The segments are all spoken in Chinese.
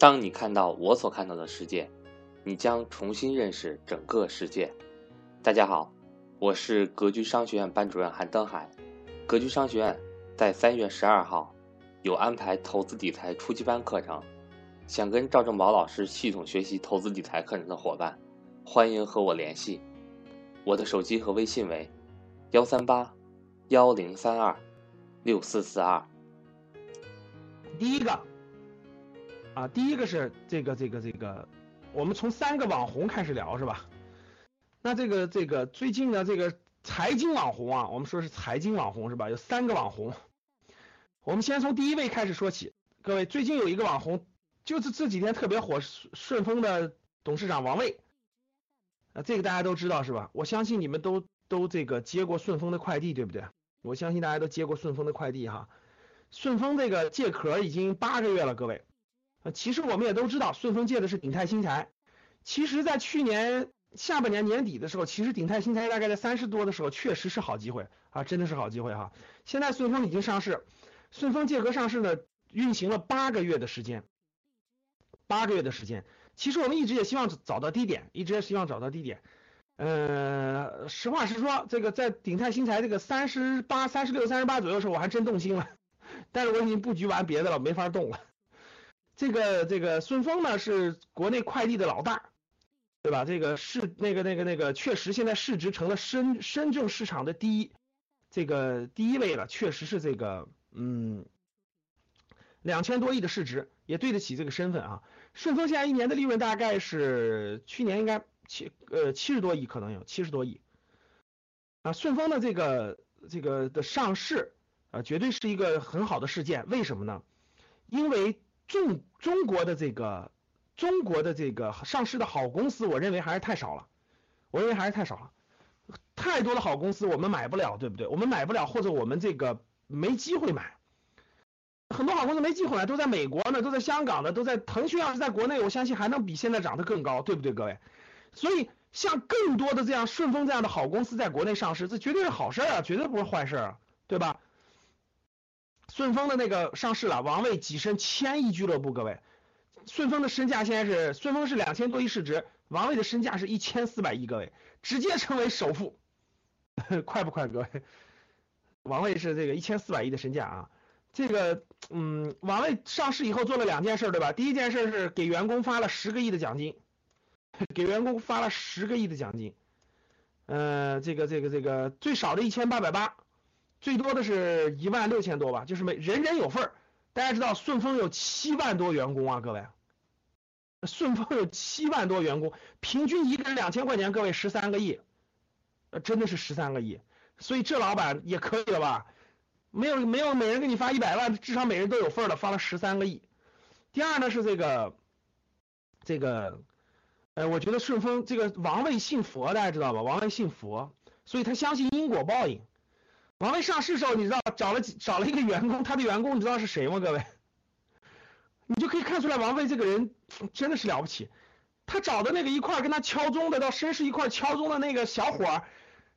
当你看到我所看到的世界，你将重新认识整个世界。大家好，我是格局商学院班主任韩登海。格局商学院在三月十二号有安排投资理财初级班课程，想跟赵正宝老师系统学习投资理财课程的伙伴，欢迎和我联系。我的手机和微信为幺三八幺零三二六四四二。第一个。啊，第一个是这个这个这个，我们从三个网红开始聊是吧？那这个这个最近呢，这个财经网红啊，我们说是财经网红是吧？有三个网红，我们先从第一位开始说起。各位，最近有一个网红，就是这几天特别火，顺丰的董事长王卫，啊，这个大家都知道是吧？我相信你们都都这个接过顺丰的快递，对不对？我相信大家都接过顺丰的快递哈。顺丰这个借壳已经八个月了，各位。呃，其实我们也都知道，顺丰借的是鼎泰新材。其实，在去年下半年年底的时候，其实鼎泰新材大概在三十多的时候，确实是好机会啊，真的是好机会哈。现在顺丰已经上市，顺丰借壳上市呢，运行了八个月的时间，八个月的时间。其实我们一直也希望找到低点，一直也希望找到低点。呃，实话实说，这个在鼎泰新材这个三十八、三十六、三十八左右的时候，我还真动心了，但是我已经布局完别的了，没法动了。这个这个顺丰呢是国内快递的老大，对吧？这个市那个那个那个确实现在市值成了深深圳市场的第一，这个第一位了，确实是这个嗯两千多亿的市值也对得起这个身份啊。顺丰现在一年的利润大概是去年应该七呃七十多亿可能有七十多亿啊。顺丰的这个这个的上市啊绝对是一个很好的事件，为什么呢？因为中中国的这个中国的这个上市的好公司，我认为还是太少了，我认为还是太少了，太多的好公司我们买不了，对不对？我们买不了，或者我们这个没机会买，很多好公司没机会买，都在美国呢，都在香港呢，都在腾讯要是在国内，我相信还能比现在涨得更高，对不对，各位？所以像更多的这样顺丰这样的好公司在国内上市，这绝对是好事啊，绝对不是坏事啊，对吧？顺丰的那个上市了，王卫跻身千亿俱乐部。各位，顺丰的身价现在是顺丰是两千多亿市值，王卫的身价是一千四百亿。各位，直接成为首富，快不快？各位，王卫是这个一千四百亿的身价啊。这个，嗯，王卫上市以后做了两件事，对吧？第一件事是给员工发了十个亿的奖金，给员工发了十个亿的奖金。呃，这个这个这个最少的一千八百八。最多的是一万六千多吧，就是每人人有份儿。大家知道顺丰有七万多员工啊，各位，顺丰有七万多员工，平均一个人两千块钱，各位十三个亿，呃，真的是十三个亿。所以这老板也可以了吧？没有没有，每人给你发一百万，至少每人都有份儿了，发了十三个亿。第二呢是这个这个，呃，我觉得顺丰这个王卫信佛，大家知道吧？王卫信佛，所以他相信因果报应。王卫上市时候，你知道找了几找了一个员工，他的员工你知道是谁吗？各位，你就可以看出来王卫这个人真的是了不起。他找的那个一块跟他敲钟的，到绅士一块敲钟的那个小伙儿，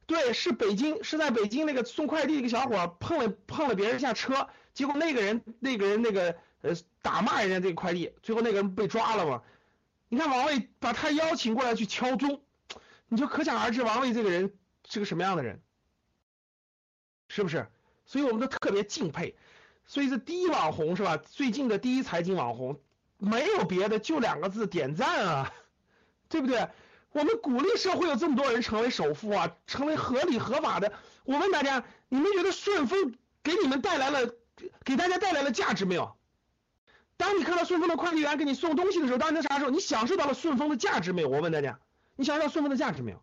对，是北京是在北京那个送快递一个小伙儿碰了碰了别人一下车，结果那个人那个人那个呃打骂人家这个快递，最后那个人被抓了嘛。你看王卫把他邀请过来去敲钟，你就可想而知王卫这个人是个什么样的人。是不是？所以我们都特别敬佩。所以这第一网红是吧？最近的第一财经网红，没有别的，就两个字：点赞啊，对不对？我们鼓励社会有这么多人成为首富啊，成为合理合法的。我问大家，你们觉得顺丰给你们带来了，给大家带来了价值没有？当你看到顺丰的快递员给你送东西的时候，当你啥时候？你享受到了顺丰的价值没有？我问大家，你享受到顺丰的价值没有？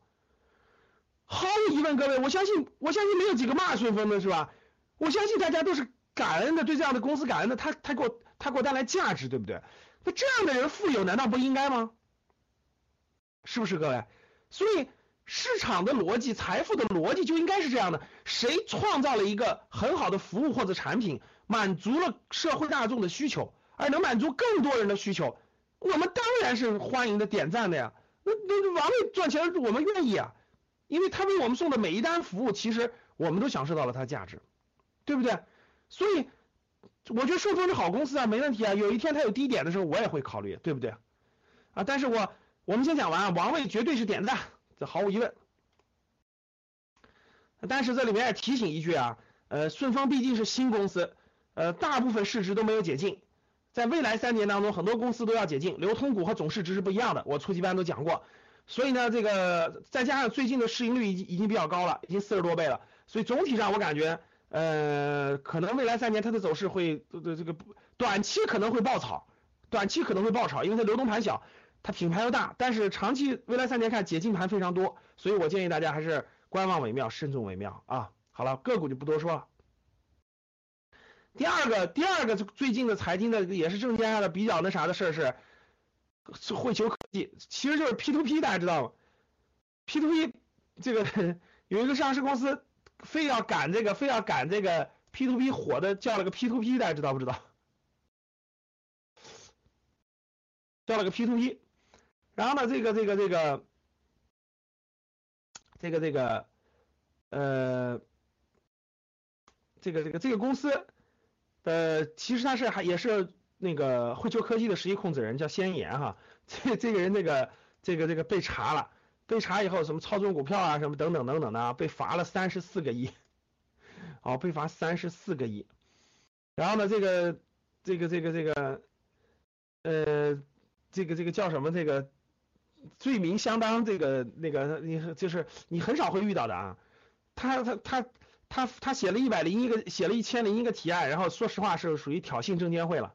毫无疑问，各位，我相信，我相信没有几个骂顺丰的是吧？我相信大家都是感恩的，对这样的公司感恩的，他他给我他给我带来价值，对不对？那这样的人富有难道不应该吗？是不是各位？所以市场的逻辑、财富的逻辑就应该是这样的：谁创造了一个很好的服务或者产品，满足了社会大众的需求，而能满足更多人的需求，我们当然是欢迎的、点赞的呀。那那王位赚钱，我们愿意啊。因为他为我们送的每一单服务，其实我们都享受到了它的价值，对不对？所以我觉得顺丰是好公司啊，没问题啊。有一天它有低点的时候，我也会考虑，对不对？啊，但是我我们先讲完啊，王卫绝对是点赞，这毫无疑问。但是这里面也提醒一句啊，呃，顺丰毕竟是新公司，呃，大部分市值都没有解禁，在未来三年当中，很多公司都要解禁，流通股和总市值是不一样的，我初级班都讲过。所以呢，这个再加上最近的市盈率已经已经比较高了，已经四十多倍了，所以总体上我感觉，呃，可能未来三年它的走势会，这这个短期可能会爆炒，短期可能会爆炒，因为它流动盘小，它品牌又大，但是长期未来三年看解禁盘非常多，所以我建议大家还是观望为妙，慎重为妙啊。好了，个股就不多说了。第二个，第二个最近的财经的也是证监会的比较那啥的事儿是。是汇求科技，其实就是 P to P，大家知道吗？P to P 这个有一个上市公司非要赶这个，非要赶这个 P to P 火的，叫了个 P to P，大家知道不知道？叫了个 P to P，然后呢，这个这个这个这个这个呃，这个这个这个公司呃，其实它是还也是。那个汇秋科技的实际控制人叫先言哈，这这个人这个这个这个被查了，被查以后什么操纵股票啊什么等等等等的，被罚了三十四个亿，哦，被罚三十四个亿，然后呢，这个这个这个这个呃，这个这个叫什么？这个罪名相当这个那个你就是你很少会遇到的啊，他他他他他写了一百零一个，写了一千零一个提案，然后说实话是属于挑衅证监会了。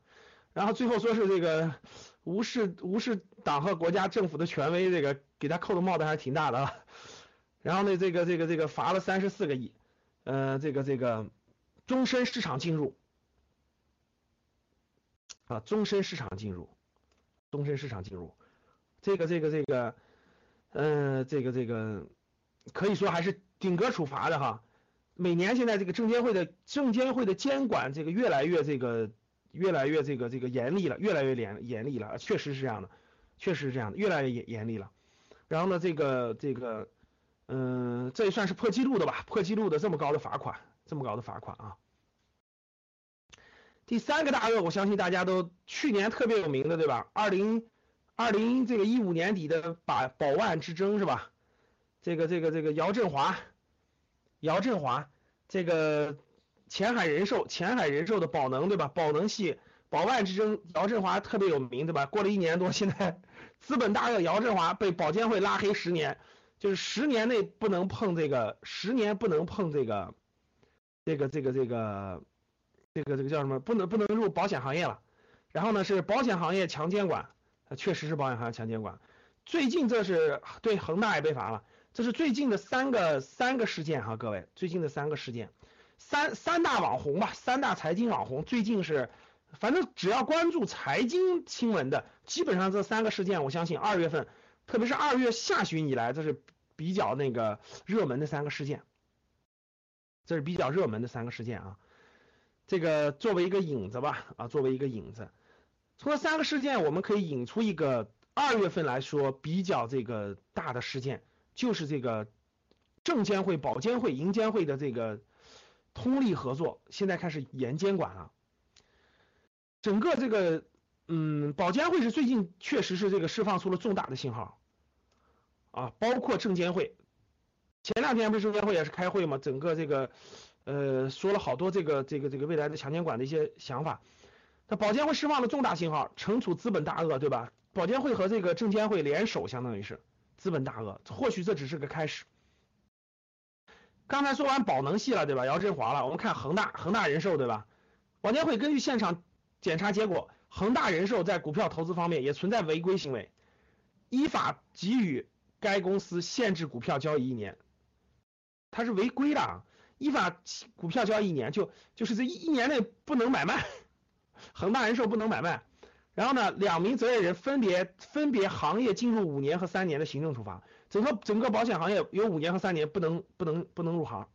然后最后说是这个无视无视党和国家政府的权威，这个给他扣的帽子还是挺大的啊。然后呢，这个这个这个罚了三十四个亿，呃，这个这个终身市场进入啊，终身市场进入，终身市场进入，这个这个这个，嗯，这个这个可以说还是顶格处罚的哈。每年现在这个证监会的证监会的监管这个越来越这个。越来越这个这个严厉了，越来越严严厉了，确实是这样的，确实是这样的，越来越严严厉了。然后呢，这个这个，嗯，这也算是破纪录的吧？破纪录的这么高的罚款，这么高的罚款啊！第三个大鳄，我相信大家都去年特别有名的，对吧？二零二零这个一五年底的把宝万之争是吧？这个这个这个姚振华，姚振华这个。前海人寿，前海人寿的宝能，对吧？宝能系宝万之争，姚振华特别有名，对吧？过了一年多，现在资本大鳄姚振华被保监会拉黑十年，就是十年内不能碰这个，十年不能碰这个，这个这个这个这个这个叫什么？不能不能入保险行业了。然后呢，是保险行业强监管，确实是保险行业强监管。最近这是对恒大也被罚了，这是最近的三个三个事件哈，各位，最近的三个事件。三三大网红吧，三大财经网红最近是，反正只要关注财经新闻的，基本上这三个事件，我相信二月份，特别是二月下旬以来，这是比较那个热门的三个事件，这是比较热门的三个事件啊。这个作为一个引子吧，啊，作为一个引子，从这三个事件，我们可以引出一个二月份来说比较这个大的事件，就是这个证监会、保监会、银监会的这个。通力合作，现在开始严监管了。整个这个，嗯，保监会是最近确实是这个释放出了重大的信号，啊，包括证监会，前两天不是证监会也是开会嘛，整个这个，呃，说了好多这个这个这个未来的强监管的一些想法。那保监会释放了重大信号，惩处资本大鳄，对吧？保监会和这个证监会联手，相当于是资本大鳄，或许这只是个开始。刚才说完宝能系了，对吧？姚振华了，我们看恒大，恒大人寿，对吧？保监会根据现场检查结果，恒大人寿在股票投资方面也存在违规行为，依法给予该公司限制股票交易一年。它是违规的，依法股票交易一年，就就是这一年内不能买卖，恒大人寿不能买卖。然后呢，两名责任人分别分别行业进入五年和三年的行政处罚。整个整个保险行业有五年和三年不能不能不能入行。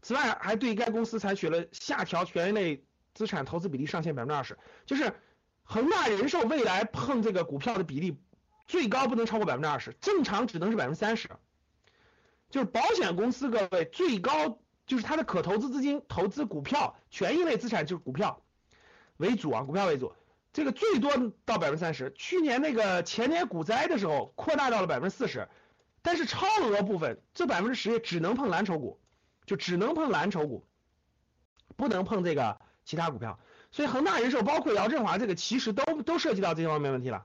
此外，还对该公司采取了下调权益类资产投资比例上限百分之二十，就是恒大人寿未来碰这个股票的比例最高不能超过百分之二十，正常只能是百分之三十。就是保险公司各位最高就是它的可投资资金投资股票权益类资产就是股票，为主啊，股票为主，这个最多到百分之三十。去年那个前年股灾的时候扩大到了百分之四十，但是超额部分这百分之十也只能碰蓝筹股，就只能碰蓝筹股，不能碰这个其他股票。所以恒大人寿包括姚振华这个其实都都涉及到这方面问题了，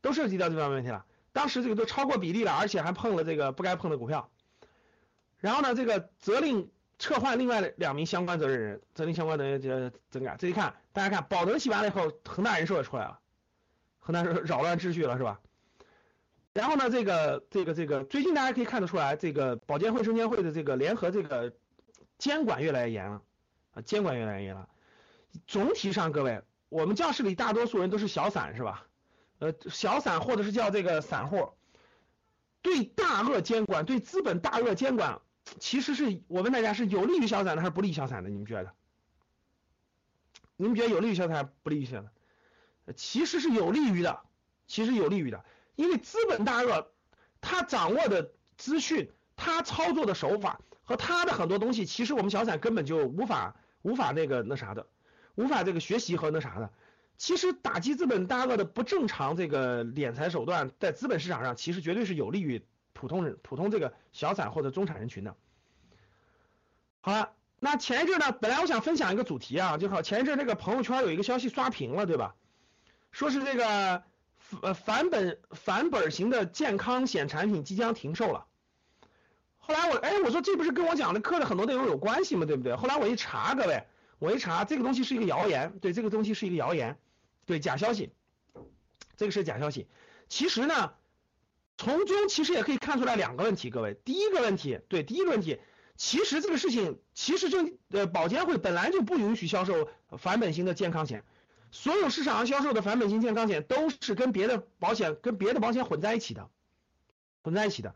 都涉及到这方面问题了。当时这个都超过比例了，而且还碰了这个不该碰的股票。然后呢，这个责令撤换另外两名相关责任人，责令相关的这整改。这一看，大家看，保德系完了以后，恒大人寿也出来了，恒大人扰乱秩序了是吧？然后呢，这个这个这个，最近大家可以看得出来，这个保监会、证监会的这个联合这个监管越来越严了啊，监管越来越严了。总体上，各位，我们教室里大多数人都是小散是吧？呃，小散或者是叫这个散户，对大鳄监管，对资本大鳄监管。其实是我问大家是有利于小散的还是不利于小散的？你们觉得？你们觉得有利于小散还是不利于小散？其实是有利于的，其实有利于的，因为资本大鳄他掌握的资讯，他操作的手法和他的很多东西，其实我们小散根本就无法无法那个那啥的，无法这个学习和那啥的。其实打击资本大鳄的不正常这个敛财手段，在资本市场上其实绝对是有利于。普通人、普通这个小散或者中产人群的，好了，那前一阵呢，本来我想分享一个主题啊，就好前一阵那个朋友圈有一个消息刷屏了，对吧？说是这个呃返本返本型的健康险产品即将停售了。后来我哎，我说这不是跟我讲的课的很多内容有关系吗？对不对？后来我一查，各位，我一查这个东西是一个谣言，对，这个东西是一个谣言，对，假消息，这个是假消息。其实呢。从中其实也可以看出来两个问题，各位，第一个问题，对，第一个问题，其实这个事情，其实证呃保监会本来就不允许销售返本型的健康险，所有市场上销售的返本型健康险都是跟别的保险跟别的保险混在一起的，混在一起的。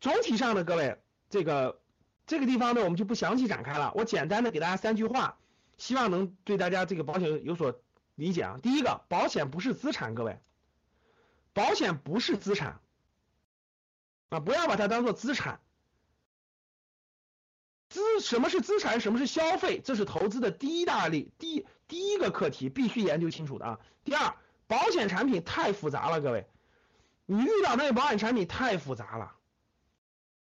总体上呢，各位，这个这个地方呢，我们就不详细展开了，我简单的给大家三句话，希望能对大家这个保险有所理解啊。第一个，保险不是资产，各位，保险不是资产。啊，不要把它当做资产。资什么是资产？什么是消费？这是投资的第一大例，第第一个课题必须研究清楚的啊。第二，保险产品太复杂了，各位，你遇到那个保险产品太复杂了。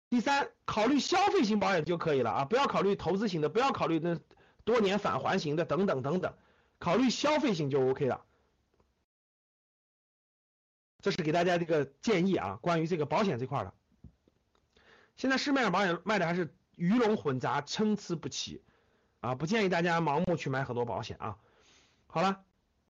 第三，考虑消费型保险就可以了啊，不要考虑投资型的，不要考虑那多年返还型的等等等等，考虑消费型就 OK 了。这是给大家这个建议啊，关于这个保险这块的。现在市面上保险卖的还是鱼龙混杂、参差不齐啊，不建议大家盲目去买很多保险啊。好了。